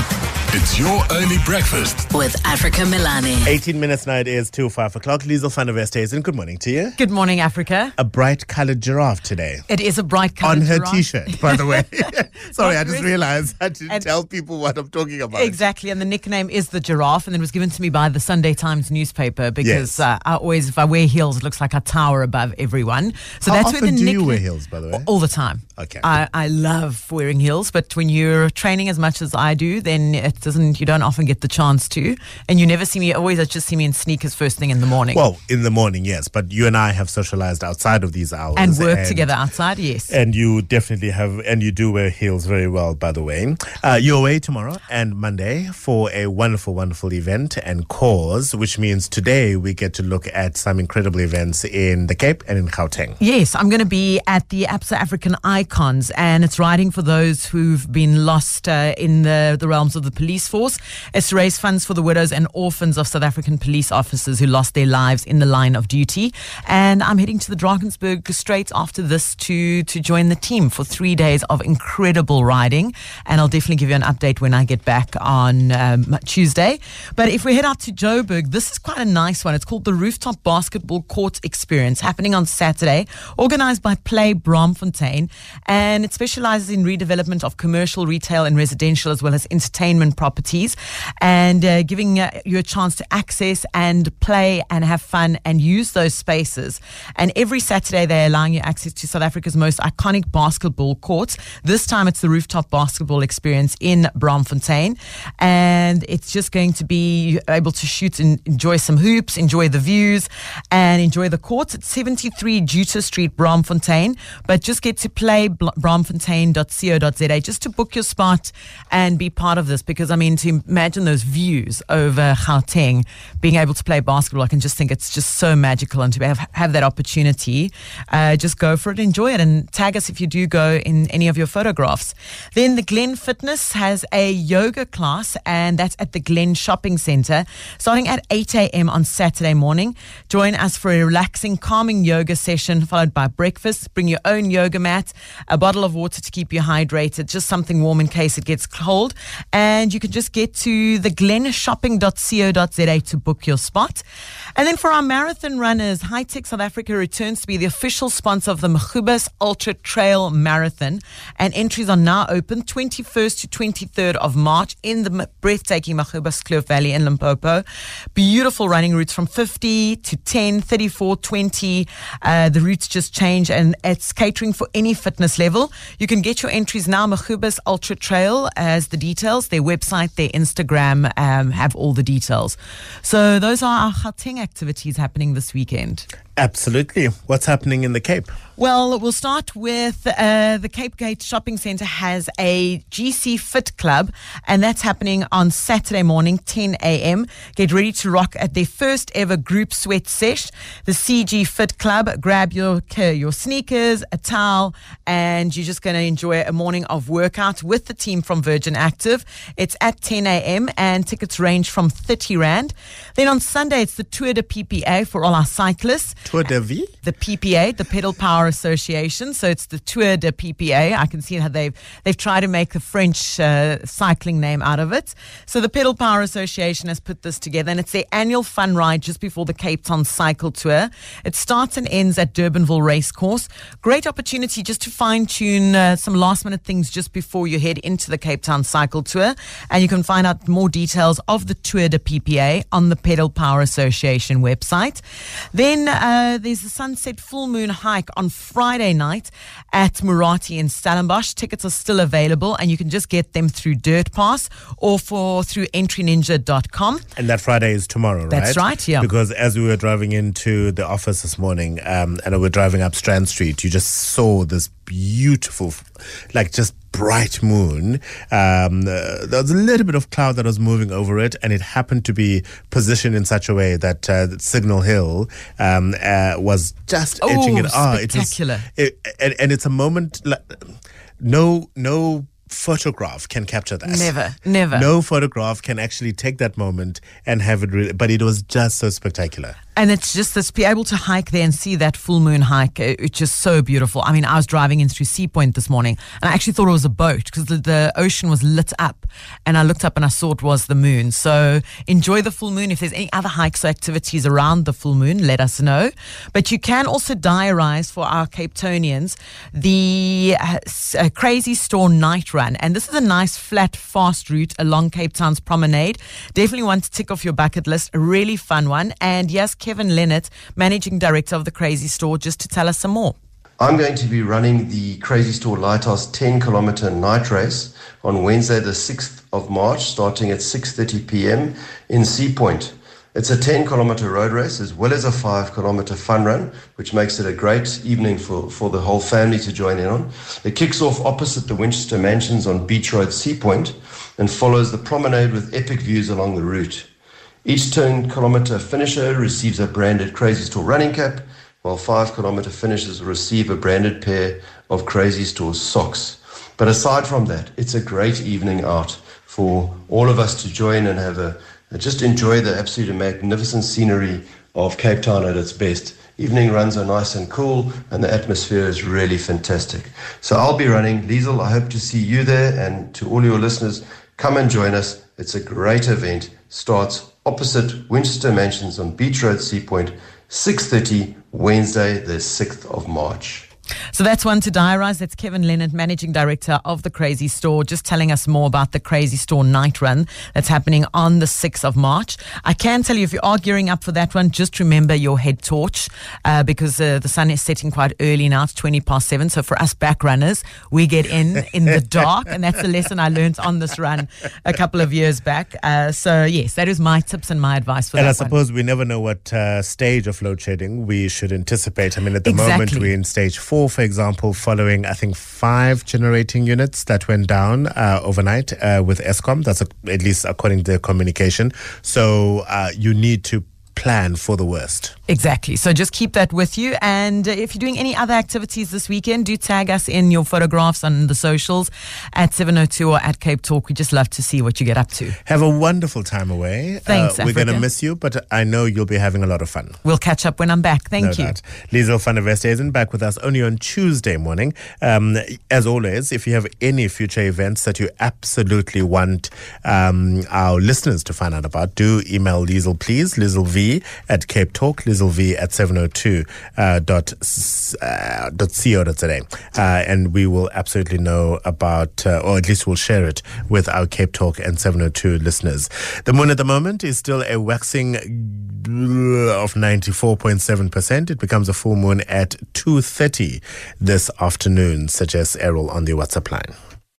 up It's your early breakfast. with Africa Melane. 18 minutes now, it is 2 5 o'clock. Liezel van der Westhuizen, good morning to you. Good morning, Africa. A bright colored giraffe today. It is a bright color. On her t shirt, by the way. Sorry, I just realized I didn't And- tell people what I'm talking about. Exactly, and the nickname is the giraffe, and it was given to me by the Sunday Times newspaper because Yes. uh, I always, if I wear heels, it looks like I tower above everyone. So How that's often where the do nickname. you wear heels, by the way? All the time. Okay. I, I love wearing heels, but when you're training as much as I do, then it doesn't. You don't often get the chance to, and you never see me. Always, I just see me in sneakers first thing in the morning. Well, in the morning, yes, but you and I have socialized outside of these hours. and work together outside. Yes. And you definitely have, and you do wear heels very well, by the way. Uh, you're away tomorrow and Monday for a wonderful, wonderful event and cause, which means today we get to look at some incredible events in the Cape and in Gauteng. Yes, I'm going to be at the APSA African Icons, and it's riding for those who've been lost uh, in the, the realms of the police force. It's to raise funds for the widows and orphans of South African police officers who lost their lives in the line of duty. And I'm heading to the Drakensberg straight after this to, to join the team for three days of incredible riding. And I'll definitely give you an update when I get back on um, Tuesday. But if we head out to Joburg, this is quite a nice one. It's called the Rooftop Basketball Court Experience, happening on Saturday, organized by Play Braamfontein. And it specializes in redevelopment of commercial, retail, and residential, as well as entertainment properties, and uh, giving uh, you a chance to access and play and have fun and use those spaces. And every Saturday, they're allowing you access to South Africa's most iconic basketball courts. This time, it's the Rooftop Basketball Experience in Braamfontein. And it's just going to be able to shoot and enjoy some hoops, enjoy the views, and enjoy the courts. It's 73 Juta Street, Braamfontein. But just get to play braamfontein.co.za just to book your spot and be part of this. Because, I mean, to imagine those views over Gauteng, being able to play basketball, I can just think it's just so magical. And to have, have that opportunity, uh, just go for it, enjoy it, and tag us if you do go in any of your photographs. Then the Glen Fitness has a yoga class, and that's at the Glen Shopping Centre, starting at 8 a.m. on Saturday morning. Join us for a relaxing, calming yoga session, followed by breakfast. Bring your own yoga mat, a bottle of water to keep you hydrated, just something warm in case it gets cold. And you can just get to the glenshopping.co.za to book your spot. And then for our marathon runners, Hi-Tec South Africa returns to be the official sponsor of the Magoebas Ultra Trail Marathon. And entries are now open 21st to 23rd of March in the breathtaking Magoebaskloof Valley in Limpopo. Beautiful running routes from 50 to 10, 34, 20. Uh, the routes just change and it's catering for any fitness level. You can get your entries now, Magoebas Ultra Trail as the details. Their website, their Instagram um, have all the details. So those are our Gauteng activities happening this weekend. Absolutely. What's happening in the Cape? Well, we'll start with uh, the Cape Gate Shopping Centre has a GC Fit Club, and that's happening on Saturday morning, 10 a.m. Get ready to rock at their first ever group sweat sesh. The CG Fit Club. Grab your your sneakers, a towel, and you're just going to enjoy a morning of workout with the team from Virgin Active. It's at 10 a.m. and tickets range from 30 rand. Then on Sunday, it's the Tour de PPA for all our cyclists Tour de Vie? the PPA, the Pedal Power Association. So it's the Tour de PPA. I can see how they've they've tried to make a French uh, cycling name out of it. So the Pedal Power Association has put this together, and it's their annual fun ride just before the Cape Town Cycle Tour. It starts and ends at Durbanville Racecourse. Great opportunity just to fine tune uh, some last minute things just before you head into the Cape Town Cycle Tour, and you can find out more details of the Tour de PPA on the Pedal Power Association website. Then uh, there's the Sunset Full Moon Hike on Friday night at Muratie in Stellenbosch. Tickets are still available, and you can just get them through Dirt Pass or for through entryninja.com. And that Friday is tomorrow, right? That's right, yeah. Because as we were driving into the office this morning, um, and we were driving up Strand Street, you just saw this beautiful, like just bright moon. Um, uh, there was a little bit of cloud that was moving over it, and it happened to be positioned in such a way that uh, Signal Hill um, uh, was just Oh, edging it. Ah, spectacular. It was, it, and, and it's a moment like no no photograph can capture that. Never, never. No photograph can actually take that moment and have it. Re- but it was just so spectacular. And it's just this be able to hike there and see that full moon hike. It's just so beautiful. I mean, I was driving in through Sea Point this morning and I actually thought it was a boat because the, the ocean was lit up. And I looked up and I saw it was the moon. So enjoy the full moon. If there's any other hikes or activities around the full moon, let us know. But you can also diarize for our Cape Townians the uh, uh, Crazy Store Night Run. And this is a nice, flat, fast route along Cape Town's promenade. Definitely one to tick off your bucket list. A really fun one. And yes, Kevin Leonard, Managing Director of the Crazy Store, just to tell us some more. I'm going to be running the Crazy Store Lighthouse 10 kilometer night race on Wednesday, the 6th of March, starting at 6:30 p.m. in Sea Point. It's a 10 kilometer road race as well as a 5 kilometer fun run, which makes it a great evening for, for the whole family to join in on. It kicks off opposite the Winchester Mansions on Beach Road Sea Point and follows the promenade with epic views along the route. Each 10 kilometer finisher receives a branded Crazy Store running cap, while 5 kilometer finishers receive a branded pair of Crazy Store socks. But aside from that, it's a great evening out for all of us to join and have a just enjoy the absolutely magnificent scenery of Cape Town at its best. Evening runs are nice and cool, and the atmosphere is really fantastic. So I'll be running. Liezel, I hope to see you there, and to all your listeners, come and join us. It's a great event. Starts opposite Winchester Mansions on Beach Road, Sea Point, 6.30, Wednesday, the 6th of March. So that's one to diarize. That's Kevin Leonard, Managing Director of the Crazy Store, just telling us more about the Crazy Store night run that's happening on the 6th of March. I can tell you if you are gearing up for that one, just remember your head torch uh, because uh, the sun is setting quite early now. It's 20 past 7. So for us back runners, we get in in the dark. and that's the lesson I learned on this run a couple of years back. Uh, so, yes, that is my tips and my advice for that. and I suppose one. we never know what uh, stage of load shedding we should anticipate. I mean, at the Exactly. moment, we're in stage four, for example, following, I think, five generating units that went down uh, overnight uh, with Eskom. That's a, at least according to their communication. So uh, you need to plan for the worst. Exactly. So just keep that with you. And uh, if you're doing any other activities this weekend, do tag us in your photographs on the socials at 702 or at Cape Talk. We just love to see what you get up to. Have a wonderful time away. Thanks, uh, We're going to miss you, but I know you'll be having a lot of fun. We'll catch up when I'm back. Thank no you. doubt. Liezel van der Westhuizen back with us only on Tuesday morning. Um, as always, if you have any future events that you absolutely want um, our listeners to find out about, do email Liezel, please. Liezel V at Cape Talk, Liezel V at 702 uh, dot, uh, dot co dot za. Uh, and we will absolutely know about, uh, or at least we'll share it with our Cape Talk and 702 listeners. The moon at the moment is still a waxing of 94.7%. It becomes a full moon at 2.30 this afternoon, suggests Errol on the WhatsApp line.